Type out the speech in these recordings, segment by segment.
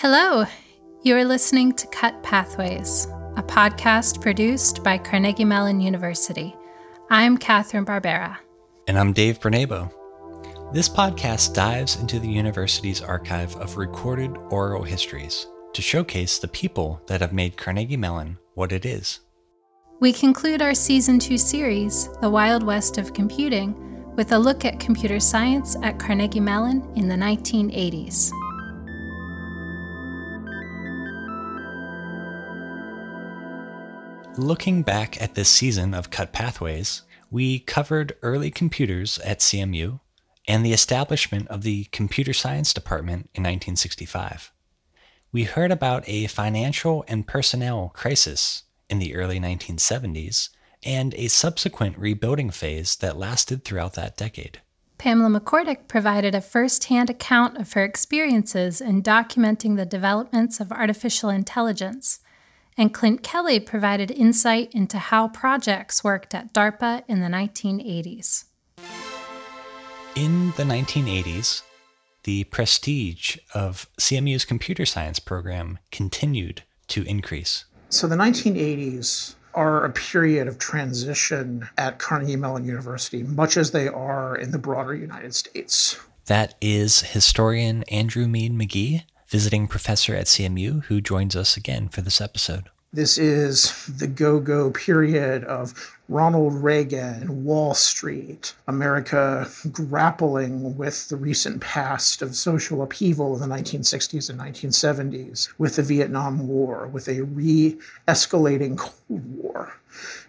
Hello, you are listening to Cut Pathways, a podcast produced by Carnegie Mellon University. I'm Catherine Barbera. And I'm Dave Bernabo. This podcast dives into the university's archive of recorded oral histories to showcase the people that have made Carnegie Mellon what it is. We conclude our Season 2 series, The Wild West of Computing, with a look at computer science at Carnegie Mellon in the 1980s. Looking back at this season of Cut Pathways, we covered early computers at CMU and the establishment of the Computer Science Department in 1965. We heard about a financial and personnel crisis in the early 1970s and a subsequent rebuilding phase that lasted throughout that decade. Pamela McCorduck provided a first hand account of her experiences in documenting the developments of artificial intelligence and Clint Kelly provided insight into how projects worked at DARPA in the 1980s. In the 1980s, the prestige of CMU's computer science program continued to increase. So the 1980s are a period of transition at Carnegie Mellon University, much as they are in the broader United States. That is historian Andrew Mead McGee visiting professor at CMU, who joins us again for this episode. This is the go go period of Ronald Reagan, Wall Street, America grappling with the recent past of social upheaval of the 1960s and 1970s, with the Vietnam War, with a re escalating Cold War.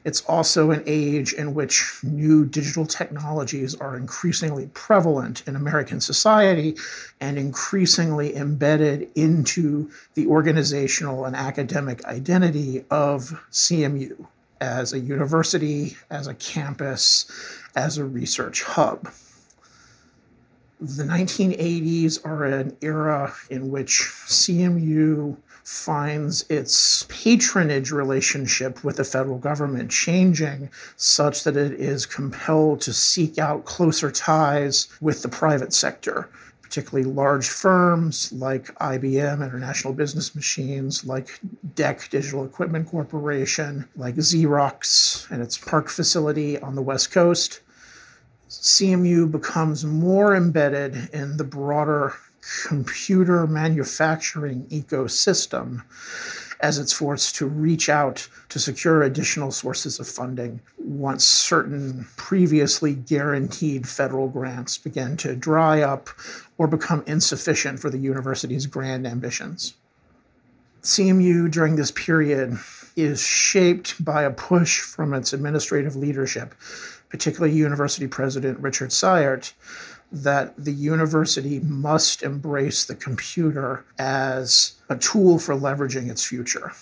It's also an age in which new digital technologies are increasingly prevalent in American society and increasingly embedded into the organizational and academic identity of CMU as a university, as a campus, as a research hub. The 1980s are an era in which CMU finds its patronage relationship with the federal government changing such that it is compelled to seek out closer ties with the private sector particularly large firms like IBM, International Business Machines, like DEC Digital Equipment Corporation, like Xerox and its PARC facility on the West Coast. CMU becomes more embedded in the broader computer manufacturing ecosystem as it's forced to reach out to secure additional sources of funding once certain previously guaranteed federal grants begin to dry up or become insufficient for the university's grand ambitions. CMU during this period is shaped by a push from its administrative leadership, particularly University President Richard Cyert, that the university must embrace the computer as a tool for leveraging its future.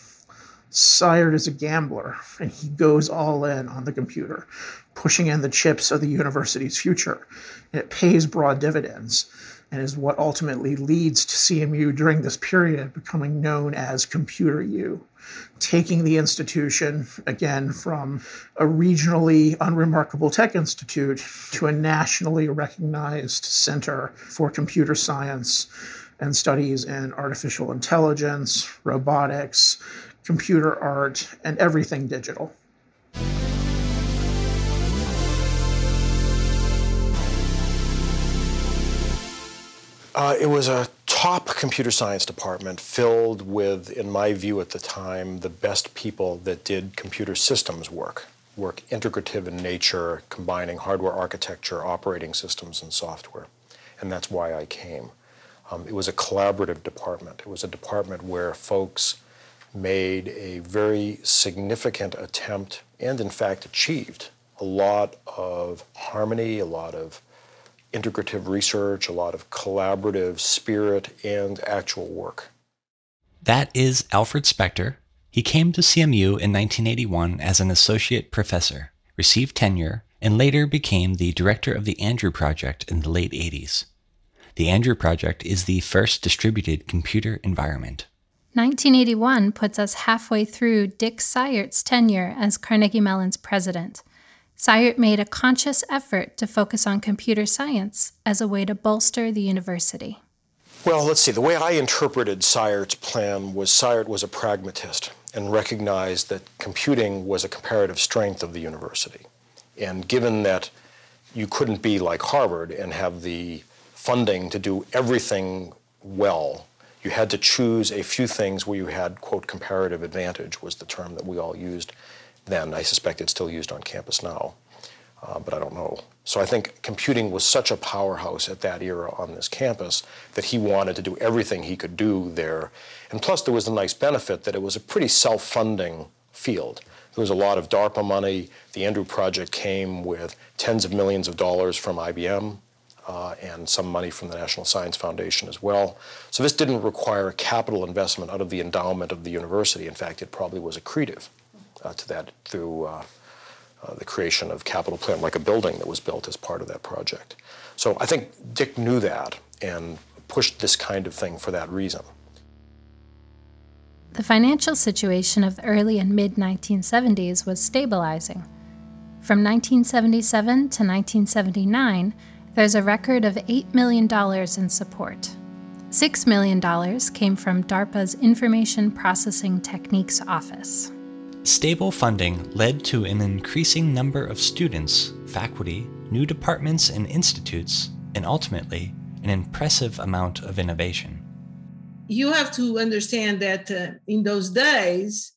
Cyert is a gambler, and he goes all in on the computer, pushing in the chips of the university's future. And it pays broad dividends and is what ultimately leads to CMU during this period becoming known as Computer U, taking the institution again from a regionally unremarkable tech institute to a nationally recognized center for computer science and studies in artificial intelligence, robotics, computer art, and everything digital. Uh, it was a top computer science department filled with, in my view at the time, the best people that did computer systems work, work integrative in nature, combining hardware architecture, operating systems, and software. And that's why I came. Um, it was a collaborative department. It was a department where folks made a very significant attempt and, in fact, achieved a lot of harmony, a lot of integrative research, a lot of collaborative spirit, and actual work. That is Alfred Spector. He came to CMU in 1981 as an associate professor, received tenure, and later became the director of the Andrew Project in the late 80s. The Andrew Project is the first distributed computer environment. 1981 puts us halfway through Dick Cyert's tenure as Carnegie Mellon's president. Cyert made a conscious effort to focus on computer science as a way to bolster the university. Well, let's see. The way I interpreted Cyert's plan was Cyert was a pragmatist and recognized that computing was a comparative strength of the university. And given that you couldn't be like Harvard and have the funding to do everything well, you had to choose a few things where you had, quote, comparative advantage, was the term that we all used then. I suspect it's still used on campus now, uh, but I don't know. So I think computing was such a powerhouse at that era on this campus that he wanted to do everything he could do there. And plus, there was a nice benefit that it was a pretty self funding field. There was a lot of DARPA money. The Andrew Project came with tens of millions of dollars from IBM uh, and some money from the National Science Foundation as well. So this didn't require a capital investment out of the endowment of the university. In fact, it probably was accretive uh, to that through uh, uh, the creation of capital plan, like a building that was built as part of that project. So I think Dick knew that and pushed this kind of thing for that reason. The financial situation of the early and mid 1970s was stabilizing. From 1977 to 1979, there's a record of $8 million in support. $6 million came from DARPA's Information Processing Techniques Office. Stable funding led to an increasing number of students, faculty, new departments and institutes, and ultimately, an impressive amount of innovation. You have to understand that uh, in those days,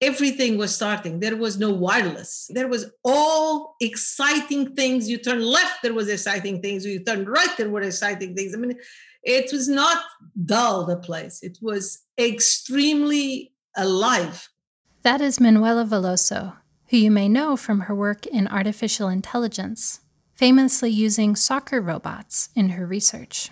everything was starting. There was no wireless. There was all exciting things. You turn left there was exciting things. You turn right there were exciting things. I mean it was not dull the place. It was extremely alive that is manuela veloso who you may know from her work in artificial intelligence famously using soccer robots in her research.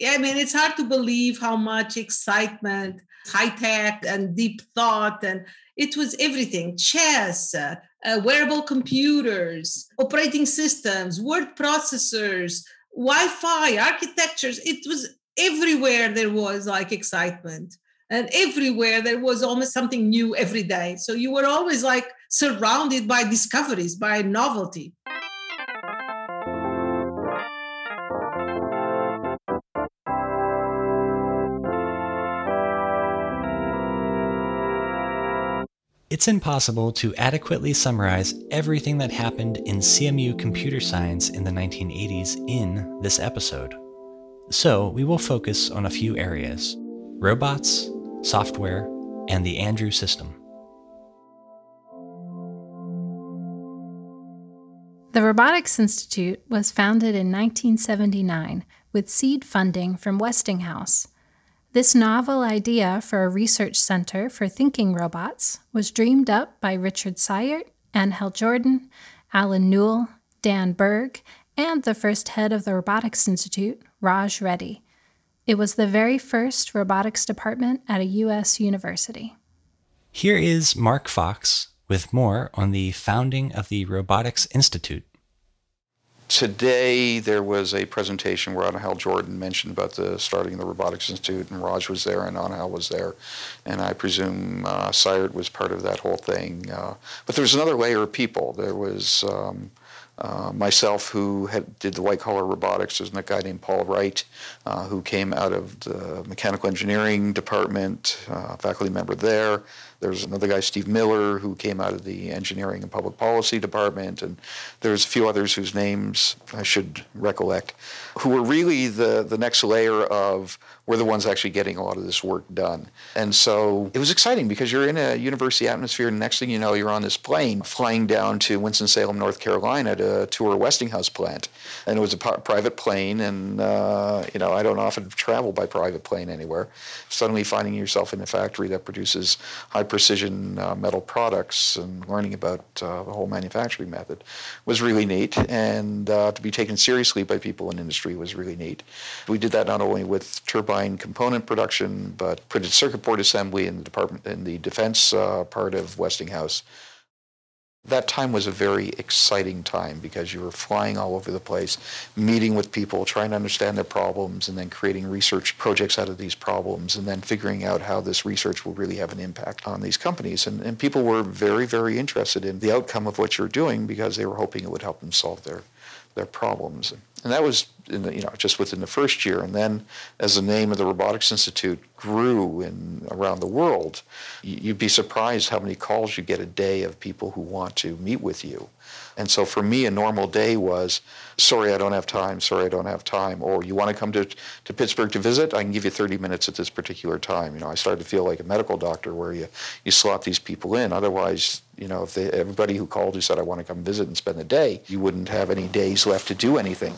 Yeah, i mean it's hard to believe how much excitement high tech and deep thought and it was everything. Chess uh, uh, wearable computers operating systems word processors wi-fi architectures. It was everywhere there was like excitement and everywhere there was almost something new every day. So you were always like surrounded by discoveries by novelty. It's impossible to adequately summarize everything that happened in CMU computer science in the 1980s in this episode. So, we will focus on a few areas. Robots, software, and the Andrew system. The Robotics Institute was founded in 1979 with seed funding from Westinghouse this novel idea for a research center for thinking robots was dreamed up by Richard Cyert, Hal Jordan, Allen Newell, Dan Berg, and the first head of the Robotics Institute, Raj Reddy. It was the very first robotics department at a U.S. university. Here is Mark Fox with more on the founding of the Robotics Institute. Today, there was a presentation where Angel Jordan mentioned about the starting of the Robotics Institute, and Raj was there, and Anahel was there, and I presume uh, was part of that whole thing. Uh, but there was another layer of people. There was um, uh, myself, who had, did the white collar robotics, there's a guy named Paul Wright, uh, who came out of the mechanical engineering department, uh, faculty member there. There's another guy, Steve Miller, who came out of the engineering and public policy department, and there's a few others whose names I should recollect, who were really the, the next layer of we're the ones actually getting a lot of this work done. And so it was exciting because you're in a university atmosphere, and next thing you know, you're on this plane flying down to Winston-Salem, North Carolina to tour a Westinghouse plant. And it was a private plane, and, uh, you know, I don't often travel by private plane anywhere. Suddenly finding yourself in a factory that produces high precision uh, metal products and learning about uh, the whole manufacturing method was really neat. And uh, to be taken seriously by people in industry was really neat. We did that not only with turbine component production, but printed circuit board assembly in the department in the defense uh, part of Westinghouse. That time was a very exciting time because you were flying all over the place, meeting with people, trying to understand their problems, and then creating research projects out of these problems, and then figuring out how this research will really have an impact on these companies. And, and people were very, very interested in the outcome of what you're doing because they were hoping it would help them solve their their problems. And that was in the, you know just within the first year. And then as the name of the Robotics Institute grew in around the world, you'd be surprised how many calls you get a day of people who want to meet with you. And so for me, a normal day was, sorry, I don't have time, sorry, I don't have time. Or you want to come to, to Pittsburgh to visit? I can give you 30 minutes at this particular time. You know, I started to feel like a medical doctor where you, you slot these people in. Otherwise, you know, if they, everybody who called who said, I want to come visit and spend the day, you wouldn't have any days left to do anything.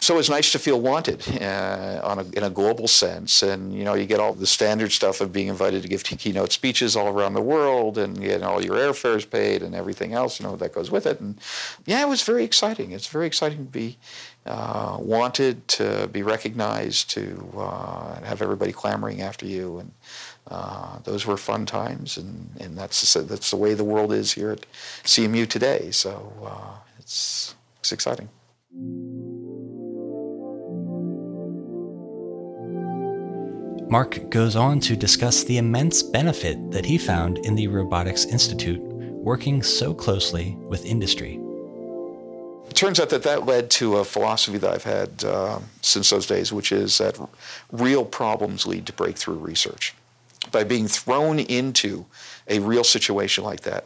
So it's nice to feel wanted uh, on a, in a global sense. And, you know, you get all the standard stuff of being invited to give keynote speeches all around the world and getting all your airfares paid and everything else, you know, that goes with it. And yeah, it was very exciting. It's very exciting to be uh, wanted, to be recognized, to uh, have everybody clamoring after you. And, uh, those were fun times, and, and that's that's the way the world is here at CMU today. So uh, it's it's exciting. Mark goes on to discuss the immense benefit that he found in the Robotics Institute working so closely with industry. It turns out that that led to a philosophy that I've had uh, since those days, which is that real problems lead to breakthrough research by being thrown into a real situation like that,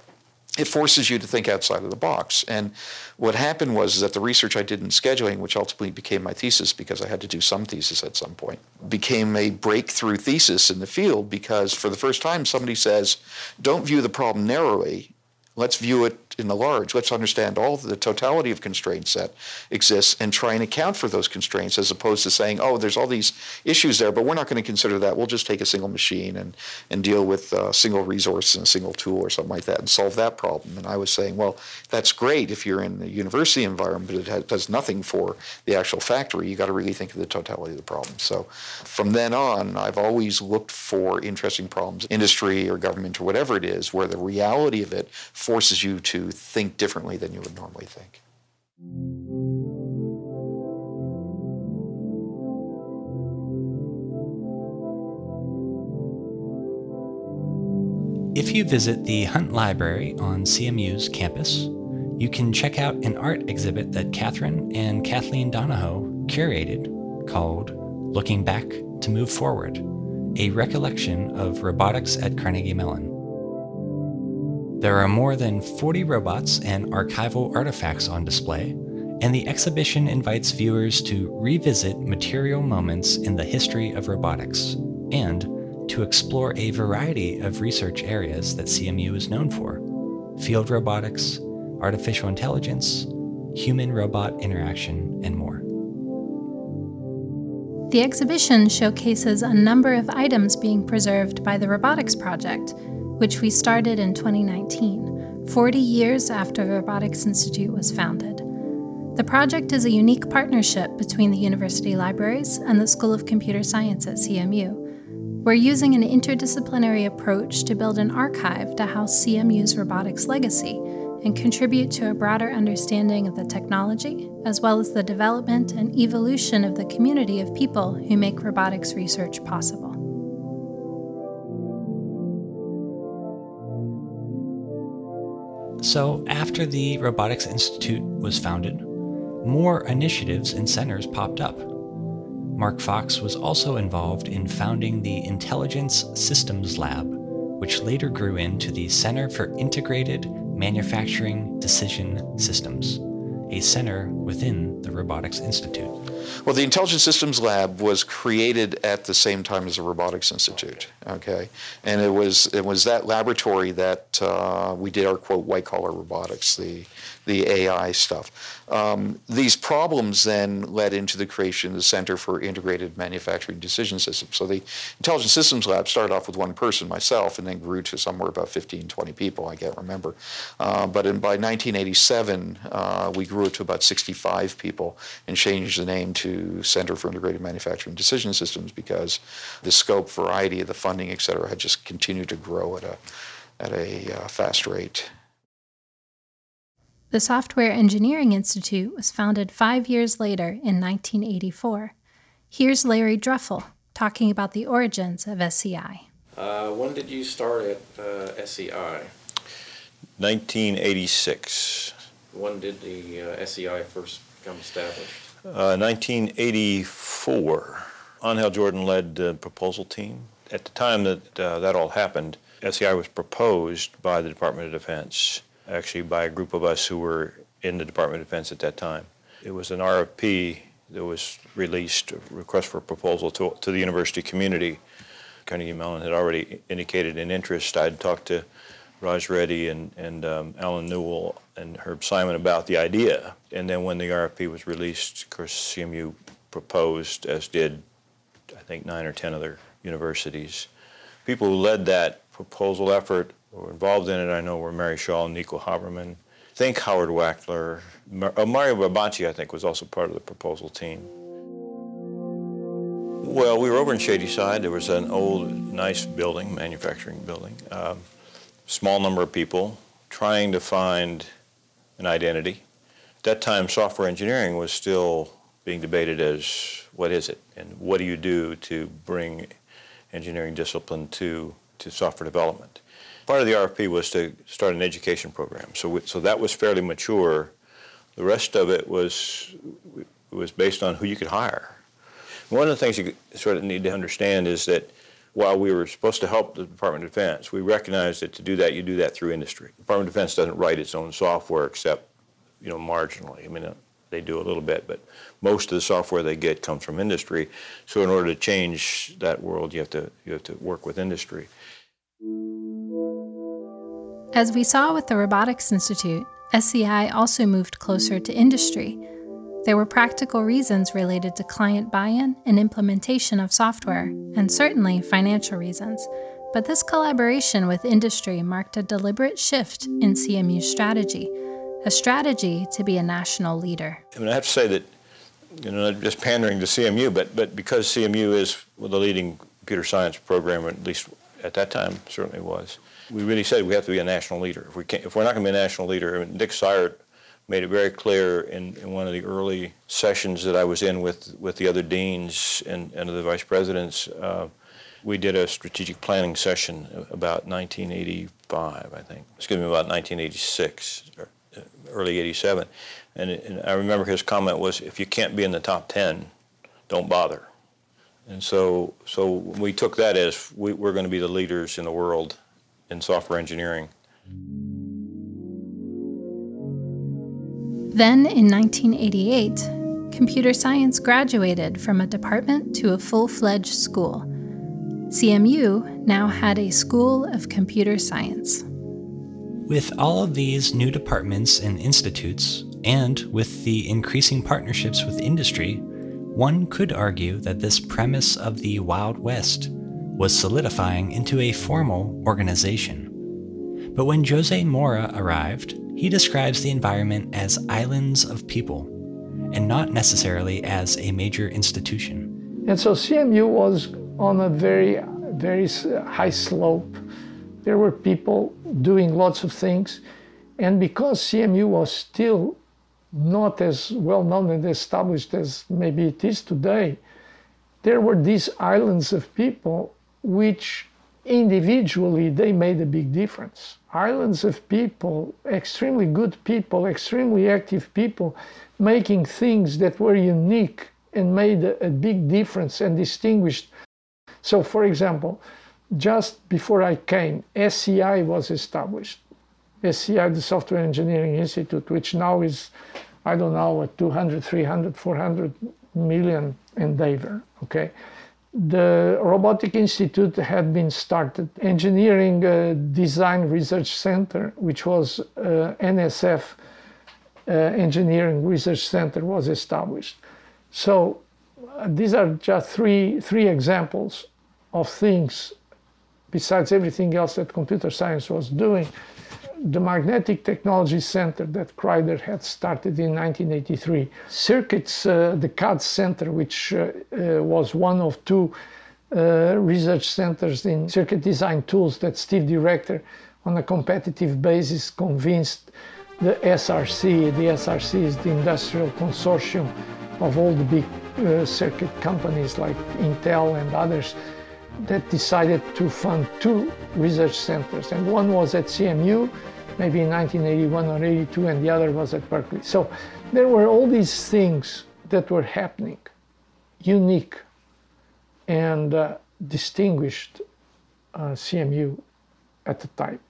it forces you to think outside of the box. And what happened was that the research I did in scheduling, which ultimately became my thesis because I had to do some thesis at some point, became a breakthrough thesis in the field because for the first time somebody says, don't view the problem narrowly, let's view it in the large. Let's understand all the totality of constraints that exist and try and account for those constraints as opposed to saying, oh, there's all these issues there, but we're not going to consider that. We'll just take a single machine and, and deal with a single resource and a single tool or something like that and solve that problem. And I was saying, well, that's great if you're in the university environment, but it has, does nothing for the actual factory. You've got to really think of the totality of the problem. So from then on, I've always looked for interesting problems, industry or government or whatever it is, where the reality of it forces you to think differently than you would normally think. If you visit the Hunt Library on CMU's campus, you can check out an art exhibit that Catherine and Kathleen Donahoe curated called Looking Back to Move Forward, a recollection of robotics at Carnegie Mellon. There are more than 40 robots and archival artifacts on display, and the exhibition invites viewers to revisit material moments in the history of robotics and to explore a variety of research areas that CMU is known for field robotics, artificial intelligence, human robot interaction, and more. The exhibition showcases a number of items being preserved by the Robotics Project which we started in 2019, 40 years after Robotics Institute was founded. The project is a unique partnership between the university libraries and the School of Computer Science at CMU. We're using an interdisciplinary approach to build an archive to house CMU's robotics legacy and contribute to a broader understanding of the technology, as well as the development and evolution of the community of people who make robotics research possible. So, after the Robotics Institute was founded, more initiatives and centers popped up. Mark Fox was also involved in founding the Intelligent Systems Lab, which later grew into the Center for Integrated Manufacturing Decision Systems, a center within the Robotics Institute. Well, the Intelligent Systems Lab was created at the same time as the Robotics Institute. Okay, and it was it was that laboratory that uh, we did our quote white collar robotics, the the AI stuff. Um, these problems then led into the creation of the Center for Integrated Manufacturing Decision Systems. So the Intelligent Systems Lab started off with one person, myself, and then grew to somewhere about 15, 20 people, I can't remember. Uh, but in, by 1987, uh, we grew it to about 65 people and changed the name to Center for Integrated Manufacturing Decision Systems because the scope, variety of the funding, et cetera, had just continued to grow at a, at a uh, fast rate. The Software Engineering Institute was founded five years later in 1984. Here's Larry Druffel talking about the origins of SEI. Uh, when did you start at uh, SEI? 1986. When did the uh, SEI first become established? Uh, 1984. Angel Jordan led the proposal team. At the time that uh, that all happened, SEI was proposed by the Department of Defense, actually by a group of us who were in the Department of Defense at that time. It was an RFP that was released, a request for a proposal to, to the university community. Carnegie Mellon had already indicated an interest. I'd talked to Raj Reddy and, and um, Allen Newell and Herb Simon about the idea. And then when the RFP was released, of course, CMU proposed, as did, I think, nine or 10 other universities. People who led that proposal effort or involved in it, I know, were Mary Shaw and Nico Habermann. Think Howard Wactlar. Uh, Mario Barbacci, I think, was also part of the proposal team. Well, we were over in Shadyside. There was an old, nice building, manufacturing building. Um, small number of people trying to find an identity. At that time, software engineering was still being debated as what is it and what do you do to bring engineering discipline to, to software development. Part of the RFP was to start an education program, so, so that was fairly mature. The rest of it was, was based on who you could hire. One of the things you sort of need to understand is that while we were supposed to help the Department of Defense, we recognized that to do that, you do that through industry. The Department of Defense doesn't write its own software except, you know, marginally. I mean, uh, they do a little bit, but most of the software they get comes from industry. So in order to change that world, you have to you have to work with industry. As we saw with the Robotics Institute, SEI also moved closer to industry there were practical reasons related to client buy in and implementation of software, and certainly financial reasons. But this collaboration with industry marked a deliberate shift in CMU's strategy, a strategy to be a national leader. I mean, I have to say that, you know, not just pandering to CMU, but, but because CMU is the leading computer science program, at least at that time, certainly was, we really said we have to be a national leader. If, we can't, if we're not going to be a national leader, I mean, Dick Cyert made it very clear in, in one of the early sessions that I was in with, with the other deans and, and the vice presidents. Uh, we did a strategic planning session about 1985, I think. Excuse me, about 1986, or uh, early 87. And, and I remember his comment was, if you can't be in the top 10, don't bother. And so, so we took that as we, we're going to be the leaders in the world in software engineering. Then, in 1988, computer science graduated from a department to a full fledged school. CMU now had a School of Computer Science. With all of these new departments and institutes, and with the increasing partnerships with industry, one could argue that this premise of the Wild West was solidifying into a formal organization. But when Jose Moura arrived, he describes the environment as islands of people, and not necessarily as a major institution. And so CMU was on a very, very high slope. There were people doing lots of things. And because CMU was still not as well known and established as maybe it is today, there were these islands of people which individually they made a big difference. Islands of people, extremely good people, extremely active people, making things that were unique and made a, big difference and distinguished. So, for example, just before I came, SEI was established. SEI, the Software Engineering Institute, which now is, I don't know, a 200, 300, 400 million endeavor. Okay the Robotic Institute had been started. Engineering uh, Design Research Center, which was uh, NSF uh, Engineering Research Center, was established. So uh, these are just three, three examples of things, besides everything else that computer science was doing, the Magnetic Technology Center that Kryder had started in 1983. Circuits, uh, the CAD Center, which uh, uh, was one of two uh, research centers in circuit design tools that Steve Director, on a competitive basis, convinced the SRC. The SRC is the industrial consortium of all the big uh, circuit companies like Intel and others that decided to fund two research centers. And one was at CMU maybe in 1981 or 82, and the other was at Berkeley. So there were all these things that were happening, unique and uh, distinguished uh, CMU at the time.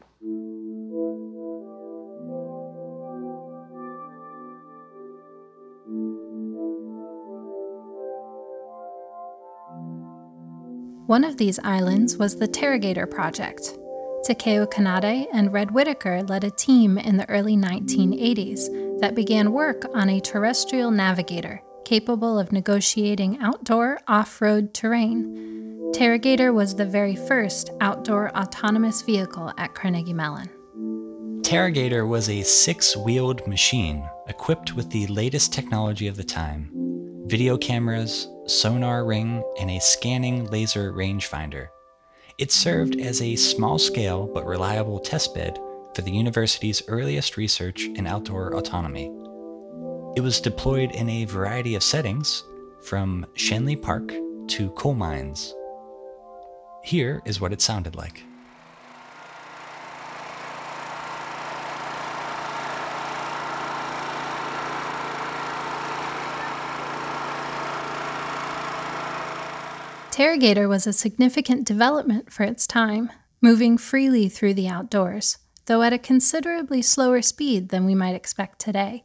One of these islands was the Terragator Project. Takeo Kanade and Red Whittaker led a team in the early 1980s that began work on a terrestrial navigator capable of negotiating outdoor off road terrain. Terragator was the very first outdoor autonomous vehicle at Carnegie Mellon. Terragator was a six wheeled machine equipped with the latest technology of the time video cameras, sonar ring, and a scanning laser rangefinder. It served as a small scale but reliable testbed for the university's earliest research in outdoor autonomy. It was deployed in a variety of settings, from Schenley Park to coal mines. Here is what it sounded like. Terragator was a significant development for its time, moving freely through the outdoors, though at a considerably slower speed than we might expect today.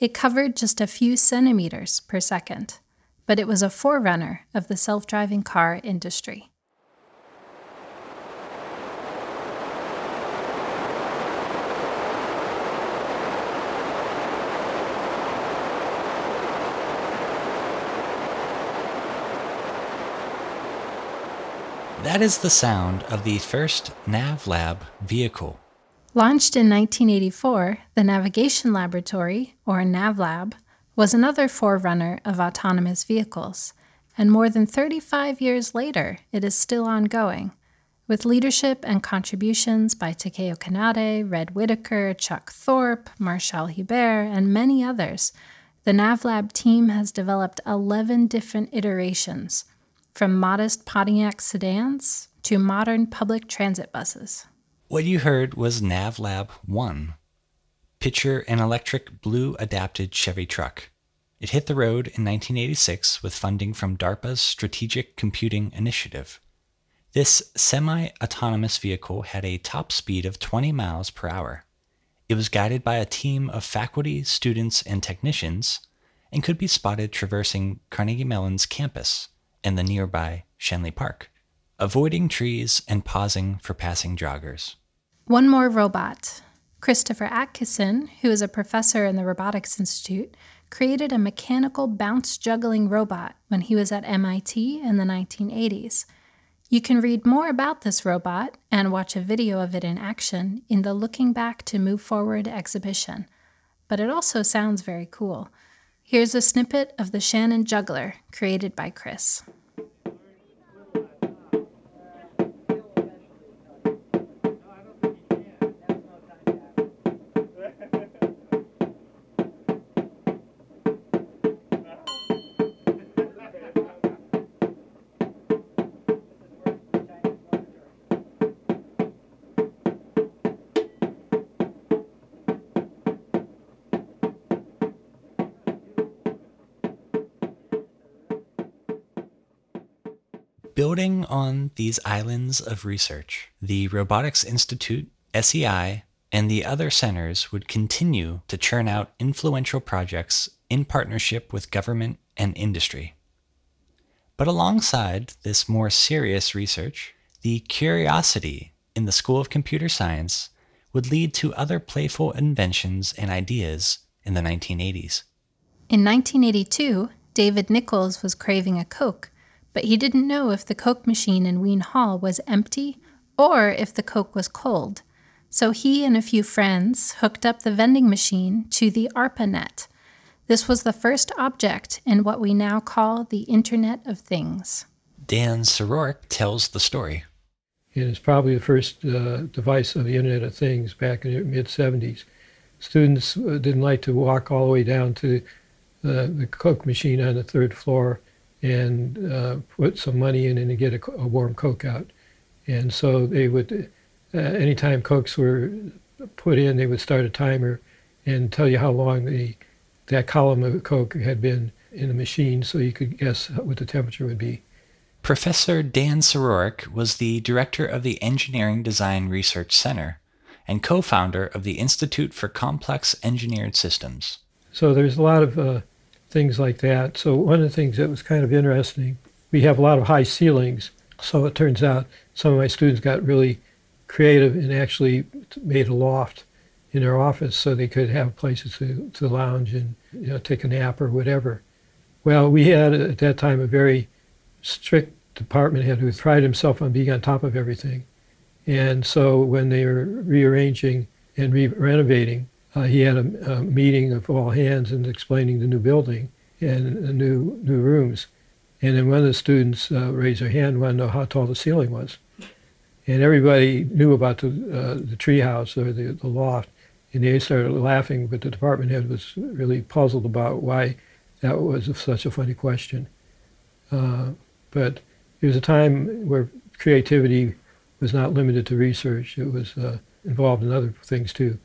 It covered just a few centimeters per second, but it was a forerunner of the self driving car industry. That is the sound of the first NavLab vehicle. Launched in 1984, the Navigation Laboratory, or NavLab, was another forerunner of autonomous vehicles, and more than 35 years later, it is still ongoing, with leadership and contributions by Takeo Kanade, Red Whittaker, Chuck Thorpe, Martial Hebert, and many others. The NavLab team has developed 11 different iterations from modest Pontiac sedans to modern public transit buses. What you heard was NavLab 1. Picture an electric blue adapted Chevy truck. It hit the road in 1986 with funding from DARPA's Strategic Computing Initiative. This semi autonomous vehicle had a top speed of 20 miles per hour. It was guided by a team of faculty, students, and technicians and could be spotted traversing Carnegie Mellon's campus and the nearby Schenley Park, avoiding trees and pausing for passing joggers. One more robot. Christopher Atkeson, who is a professor in the Robotics Institute, created a mechanical bounce juggling robot when he was at MIT in the 1980s. You can read more about this robot and watch a video of it in action in the Looking Back to Move Forward exhibition. But it also sounds very cool. Here's a snippet of the Shannon Juggler created by Chris. Building on these islands of research, the Robotics Institute, SEI, and the other centers would continue to churn out influential projects in partnership with government and industry. But alongside this more serious research, the curiosity in the School of Computer Science would lead to other playful inventions and ideas in the 1980s. In 1982, David Nichols was craving a Coke but he didn't know if the Coke machine in Wean Hall was empty or if the Coke was cold. So he and a few friends hooked up the vending machine to the ARPANET. This was the first object in what we now call the Internet of Things. Dan Siewiorek tells the story. It is probably the first uh, device of the Internet of Things back in the mid 70s. Students uh, didn't like to walk all the way down to the, the Coke machine on the third floor and uh, put some money in and get a, a, warm Coke out. And so they would, uh, anytime Cokes were put in, they would start a timer and tell you how long the that column of coke had been in the machine, so you could guess what the temperature would be. Professor Dan Siewiorek was the director of the Engineering Design Research Center and co founder of the Institute for Complex Engineered Systems. So there's a lot of uh, things like that. So, one of the things that was kind of interesting, we have a lot of high ceilings. So, it turns out some of my students got really creative and actually made a loft in their office so they could have places to, to lounge and you know, take a nap or whatever. Well, we had at that time a very strict department head who prided himself on being on top of everything. And so when they were rearranging and re- renovating, uh, he had a, a, meeting of all hands and explaining the new building and the new new rooms. And then one of the students uh, raised their hand, wanted to know how tall the ceiling was. And everybody knew about the uh, the treehouse or the, the loft, and they started laughing. But the department head was really puzzled about why that was such a funny question. Uh, but it was a time where creativity was not limited to research; it was uh, involved in other things too.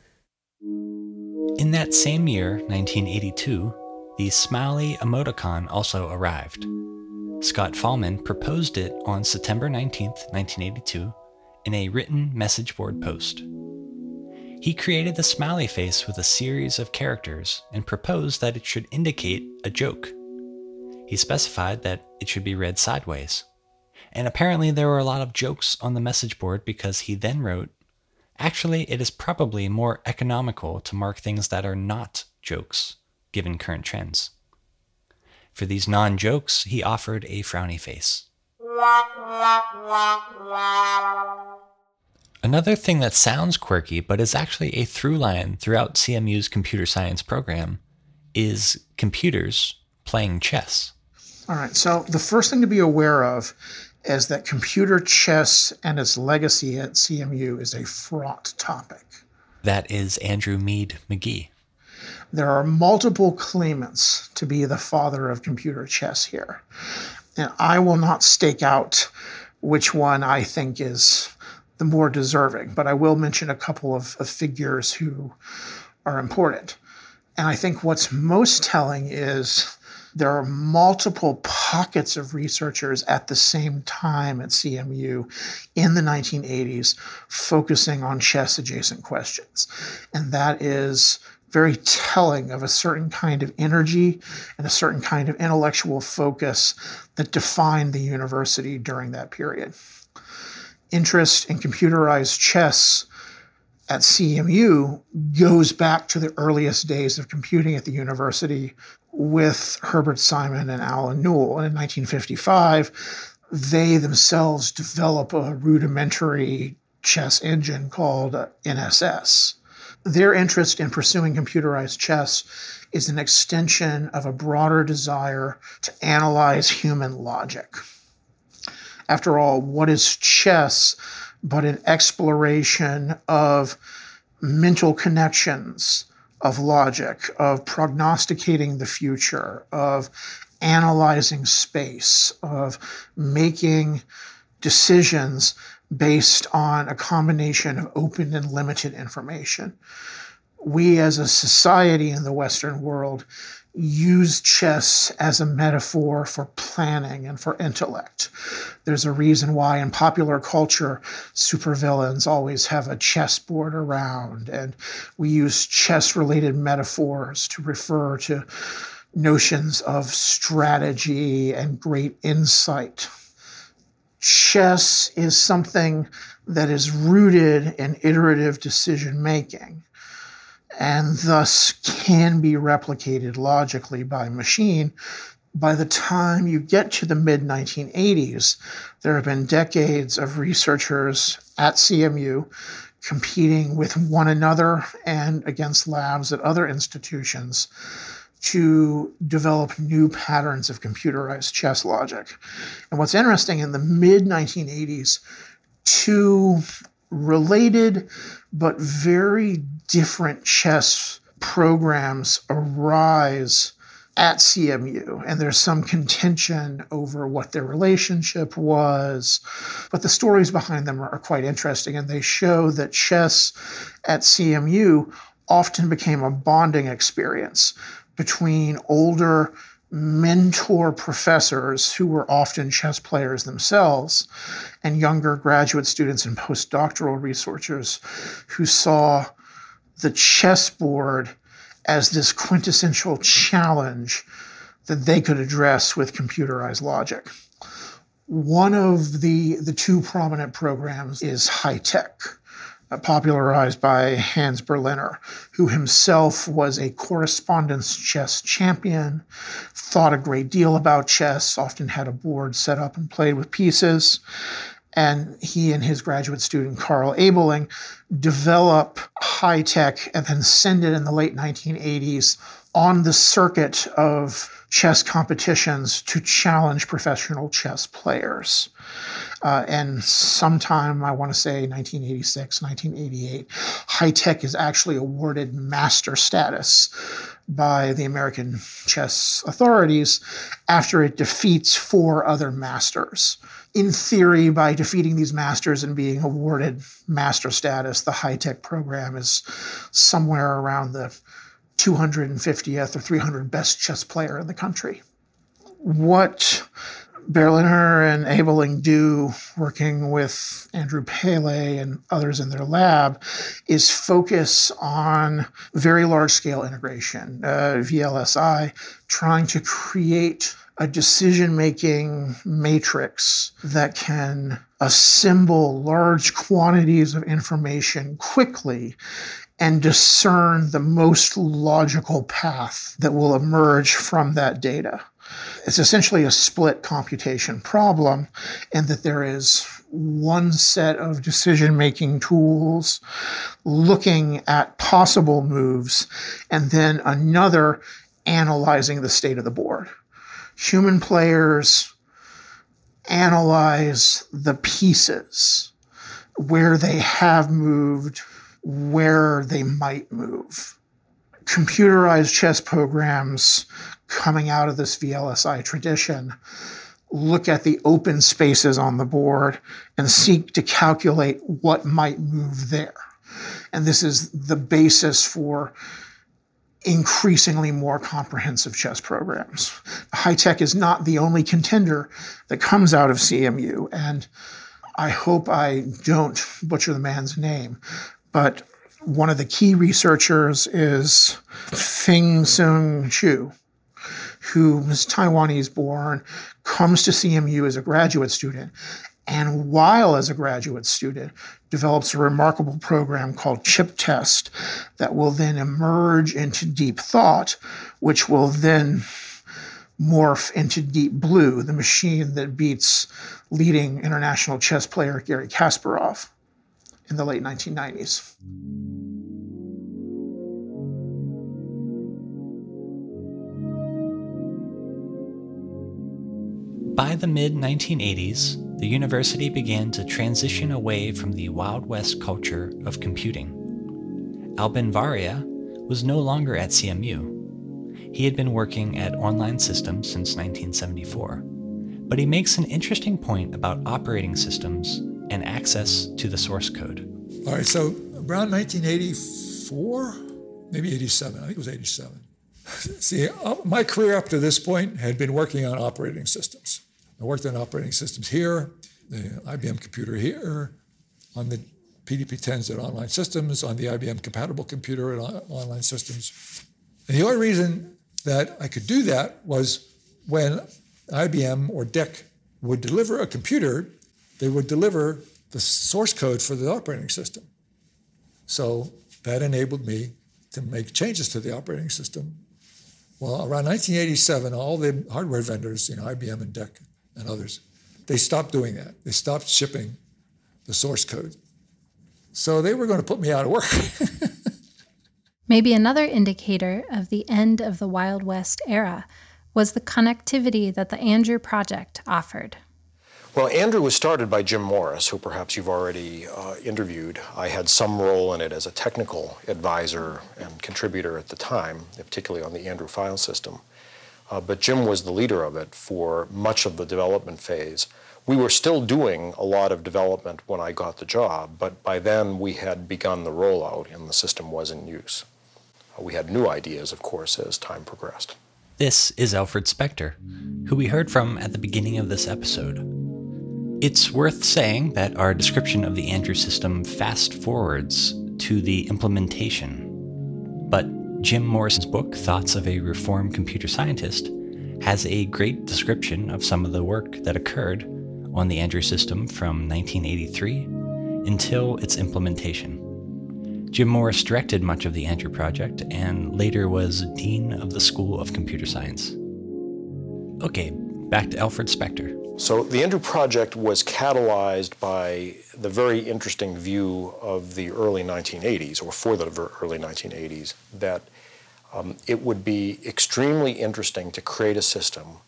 In that same year, 1982, the Smiley emoticon also arrived. Scott Fahlman proposed it on September 19, 1982, in a written message board post. He created the smiley face with a series of characters and proposed that it should indicate a joke. He specified that it should be read sideways. And apparently, there were a lot of jokes on the message board because he then wrote, Actually, it is probably more economical to mark things that are not jokes, given current trends. For these non jokes, he offered a frowny face. Another thing that sounds quirky, but is actually a through line throughout CMU's computer science program, is computers playing chess. All right, so the first thing to be aware of is that computer chess and its legacy at CMU is a fraught topic. That is Andrew Mead McGee. There are multiple claimants to be the father of computer chess here. And I will not stake out which one I think is the more deserving, but I will mention a couple of, of figures who are important. And I think what's most telling is there are multiple pockets of researchers at the same time at CMU in the 1980s focusing on chess adjacent questions. And that is very telling of a certain kind of energy and a certain kind of intellectual focus that defined the university during that period. Interest in computerized chess at CMU goes back to the earliest days of computing at the university with Herbert Simon and Allen Newell. And in 1955, they themselves develop a rudimentary chess engine called NSS. Their interest in pursuing computerized chess is an extension of a broader desire to analyze human logic. After all, what is chess but an exploration of mental connections, of logic, of prognosticating the future, of analyzing space, of making decisions based on a combination of open and limited information. We as a society in the Western world use chess as a metaphor for planning and for intellect. There's a reason why in popular culture, supervillains always have a chessboard around, and we use chess related metaphors to refer to notions of strategy and great insight. Chess is something that is rooted in iterative decision making and thus can be replicated logically by machine. By the time you get to the mid 1980s, there have been decades of researchers at CMU competing with one another and against labs at other institutions to develop new patterns of computerized chess logic. And what's interesting in the mid 1980s, two related but very different chess programs arise at CMU, and there's some contention over what their relationship was. But the stories behind them are, quite interesting, and they show that chess at CMU often became a bonding experience between older mentor professors who were often chess players themselves and younger graduate students and postdoctoral researchers who saw the chessboard as this quintessential challenge that they could address with computerized logic. One of the, the two prominent programs is high uh, Uh, popularized by Hans Berliner, who himself was a correspondence chess champion, thought a great deal about chess, often had a board set up and played with pieces. And he and his graduate student, Carl Ebeling, develop HiTech and then send it in the late 1980s on the circuit of chess competitions to challenge professional chess players. Uh, and sometime, I want to say 1986, 1988, high HiTech is actually awarded master status by the American chess authorities after it defeats four other masters. In theory, by defeating these masters and being awarded master status, the high HiTech program is somewhere around the 250th or 300 best chess player in the country. What Berliner and Ebeling do, working with Andrew Palay and others in their lab, is focus on very large scale integration, uh, VLSI, trying to create a decision making matrix that can assemble large quantities of information quickly and discern the most logical path that will emerge from that data. It's essentially a split computation problem, in that there is one set of decision making tools looking at possible moves, and then another analyzing the state of the board. Human players analyze the pieces, where they have moved, where they might move. Computerized chess programs coming out of this VLSI tradition look at the open spaces on the board and seek to calculate what might move there. And this is the basis for increasingly more comprehensive chess programs. HiTech is not the only contender that comes out of CMU. And I hope I don't butcher the man's name, but one of the key researchers is Feng Sung Chu, who is Taiwanese born, comes to CMU as a graduate student, and while as a graduate student, develops a remarkable program called ChipTest that will then emerge into Deep Thought, which will then morph into Deep Blue, the machine that beats leading international chess player Garry Kasparov in the late 1990s. By the mid 1980s, the university began to transition away from the Wild West culture of computing. Albin Varia was no longer at CMU. He had been working at Online Systems since 1974, but he makes an interesting point about operating systems and access to the source code. All right, so around 1984, maybe 87, I think it was 87. See, uh, my career up to this point had been working on operating systems. I worked on operating systems here, the IBM computer here, on the PDP-10s at Online Systems, on the IBM compatible computer at Online Systems. And the only reason that I could do that was when IBM or DEC would deliver a computer they would deliver the source code for the operating system. So that enabled me to make changes to the operating system. Well, around 1987, all the hardware vendors, you know, IBM and DEC and others, they stopped doing that. They stopped shipping the source code. So they were going to put me out of work. Maybe another indicator of the end of the Wild West era was the connectivity that the Andrew Project offered. Well, Andrew was started by Jim Morris, who perhaps you've already uh, interviewed. I had some role in it as a technical advisor and contributor at the time, particularly on the Andrew file system. Uh, but Jim was the leader of it for much of the development phase. We were still doing a lot of development when I got the job, but by then we had begun the rollout and the system was in use. Uh, we had new ideas, of course, as time progressed. This is Alfred Spector, who we heard from at the beginning of this episode. It's worth saying that our description of the Andrew system fast forwards to the implementation. But Jim Morris's book, Thoughts of a Reformed Computer Scientist, has a great description of some of the work that occurred on the Andrew system from 1983 until its implementation. Jim Morris directed much of the Andrew Project and later was Dean of the School of Computer Science. Okay, back to Alfred Spector. So the Andrew Project was catalyzed by the very interesting view of the early 1980s, or for the early 1980s, that um, it would be extremely interesting to create a system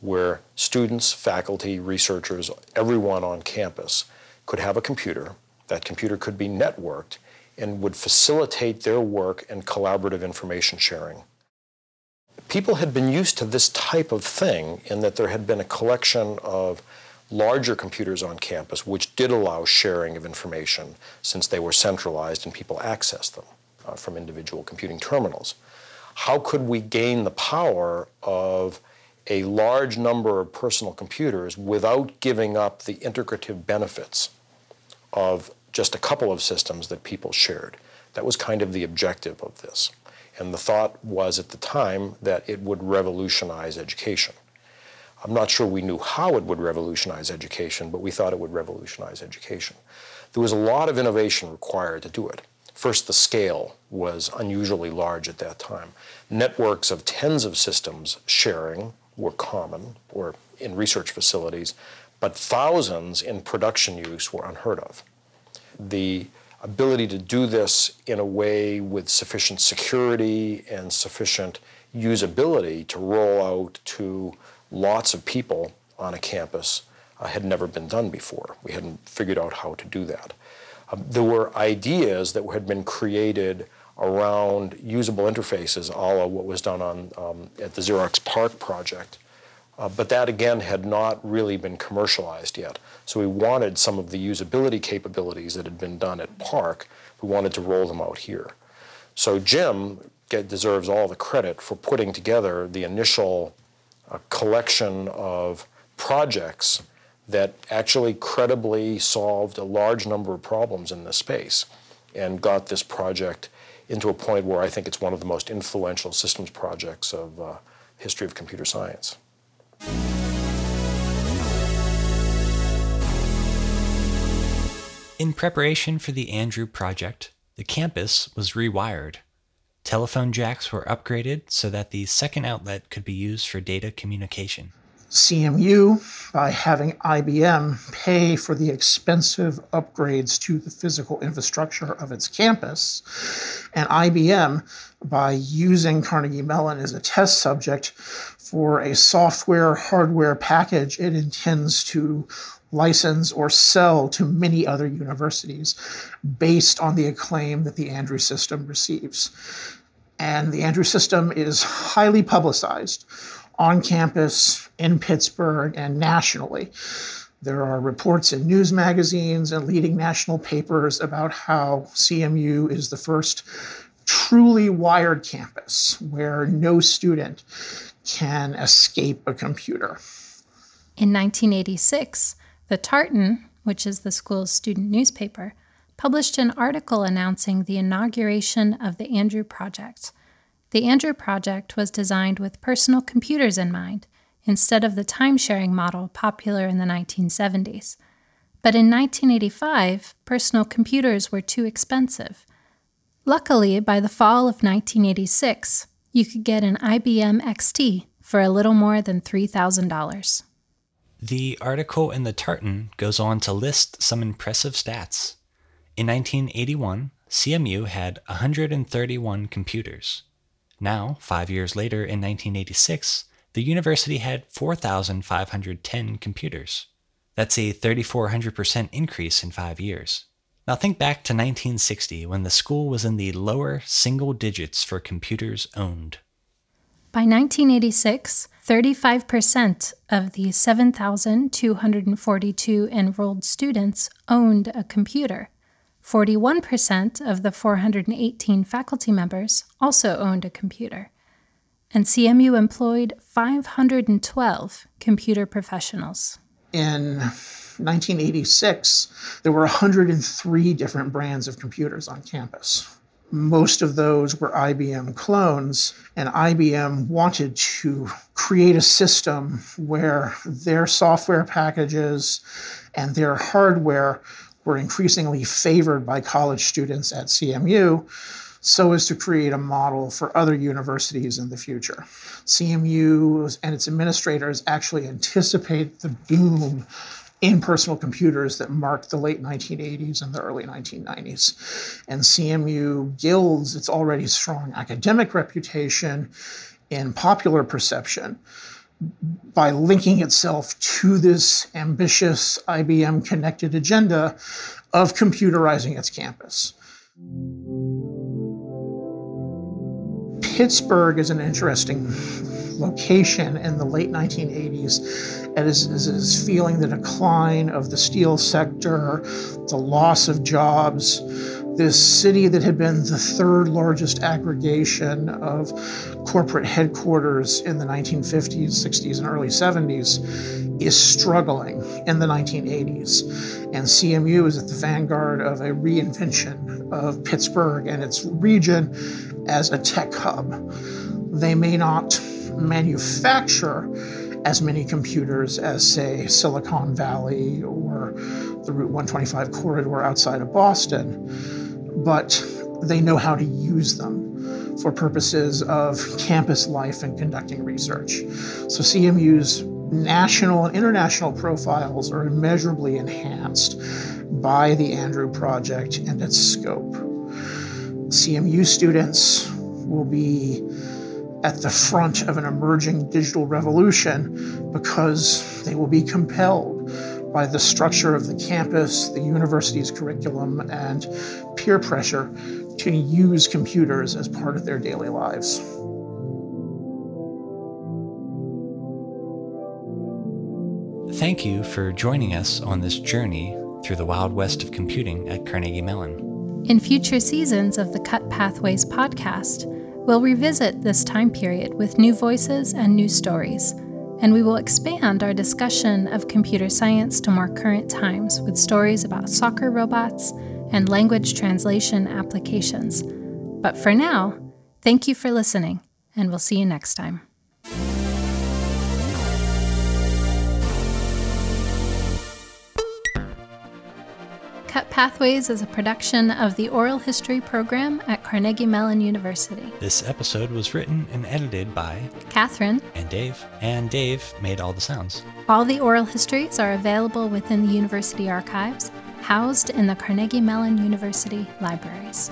where students, faculty, researchers, everyone on campus could have a computer. That computer could be networked and would facilitate their work and collaborative information sharing. People had been used to this type of thing in that there had been a collection of larger computers on campus which did allow sharing of information since they were centralized and people accessed them uh, from individual computing terminals. How could we gain the power of a large number of personal computers without giving up the integrative benefits of just a couple of systems that people shared. That was kind of the objective of this. And the thought was at the time that it would revolutionize education. I'm not sure we knew how it would revolutionize education, but we thought it would revolutionize education. There was a lot of innovation required to do it. First, the scale was unusually large at that time. Networks of tens of systems sharing were common, or in research facilities, but thousands in production use were unheard of the ability to do this in a way with sufficient security and sufficient usability to roll out to lots of people on a campus uh, had never been done before. We hadn't figured out how to do that. Um, there were ideas that had been created around usable interfaces, a la what was done on, um, at the Xerox PARC project, uh, but that again had not really been commercialized yet. So we wanted some of the usability capabilities that had been done at PARC, we wanted to roll them out here. So Jim get, deserves all the credit for putting together the initial uh, collection of projects that actually credibly solved a large number of problems in this space and got this project into a point where I think it's one of the most influential systems projects of uh, history of computer science. In preparation for the Andrew project, the campus was rewired. Telephone jacks were upgraded so that the second outlet could be used for data communication. CMU, by having IBM pay for the expensive upgrades to the physical infrastructure of its campus, and IBM, by using Carnegie Mellon as a test subject for a software hardware package it intends to license or sell to many other universities based on the acclaim that the Andrew system receives. And the Andrew system is highly publicized on campus, in Pittsburgh, and nationally. There are reports in news magazines and leading national papers about how CMU is the first truly wired campus where no student can escape a computer. In 1986, the Tartan, which is the school's student newspaper, published an article announcing the inauguration of the Andrew Project. The Andrew Project was designed with personal computers in mind instead of the time sharing model popular in the 1970s. But in 1985, personal computers were too expensive. Luckily, by the fall of 1986, you could get an IBM XT for a little more than $3,000. The article in the Tartan goes on to list some impressive stats. In 1981, CMU had 131 computers. Now, five years later in 1986, the university had 4,510 computers. That's a 3,400% increase in five years. Now think back to 1960 when the school was in the lower single digits for computers owned. By 1986, 35% of the 7,242 enrolled students owned a computer. 41% of the 418 faculty members also owned a computer. And CMU employed 512 computer professionals. In 1986, there were 103 different brands of computers on campus. Most of those were IBM clones, and IBM wanted to create a system where their software packages and their hardware were increasingly favored by college students at CMU so as to create a model for other universities in the future. CMU and its administrators actually anticipate the boom in personal computers that marked the late 1980s and the early 1990s. And CMU gilds its already strong academic reputation in popular perception by linking itself to this ambitious IBM connected agenda of computerizing its campus. Pittsburgh is an interesting location in the late 1980s and is, is, is, feeling the decline of the steel sector, the loss of jobs. This city that had been the third largest aggregation of corporate headquarters in the 1950s, 60s, and early 70s is struggling in the 1980s. And CMU is at the vanguard of a reinvention of Pittsburgh and its region as a tech hub. They may not manufacture as many computers as, say, Silicon Valley or the Route 125 corridor outside of Boston, but they know how to use them for purposes of campus life and conducting research. So CMU's national and international profiles are immeasurably enhanced by the Andrew Project and its scope. CMU students will be at the front of an emerging digital revolution because they will be compelled by the structure of the campus, the university's curriculum, and peer pressure to use computers as part of their daily lives. Thank you for joining us on this journey through the wild west of computing at Carnegie Mellon. In future seasons of the Cut Pathways podcast, we'll revisit this time period with new voices and new stories, and we will expand our discussion of computer science to more current times with stories about soccer robots and language translation applications. But for now, thank you for listening, and we'll see you next time. Cut Pathways is a production of the Oral History program at Carnegie Mellon University. This episode was written and edited by Catherine and Dave, and Dave made all the sounds. All the oral histories are available within the university archives, housed in the Carnegie Mellon University libraries.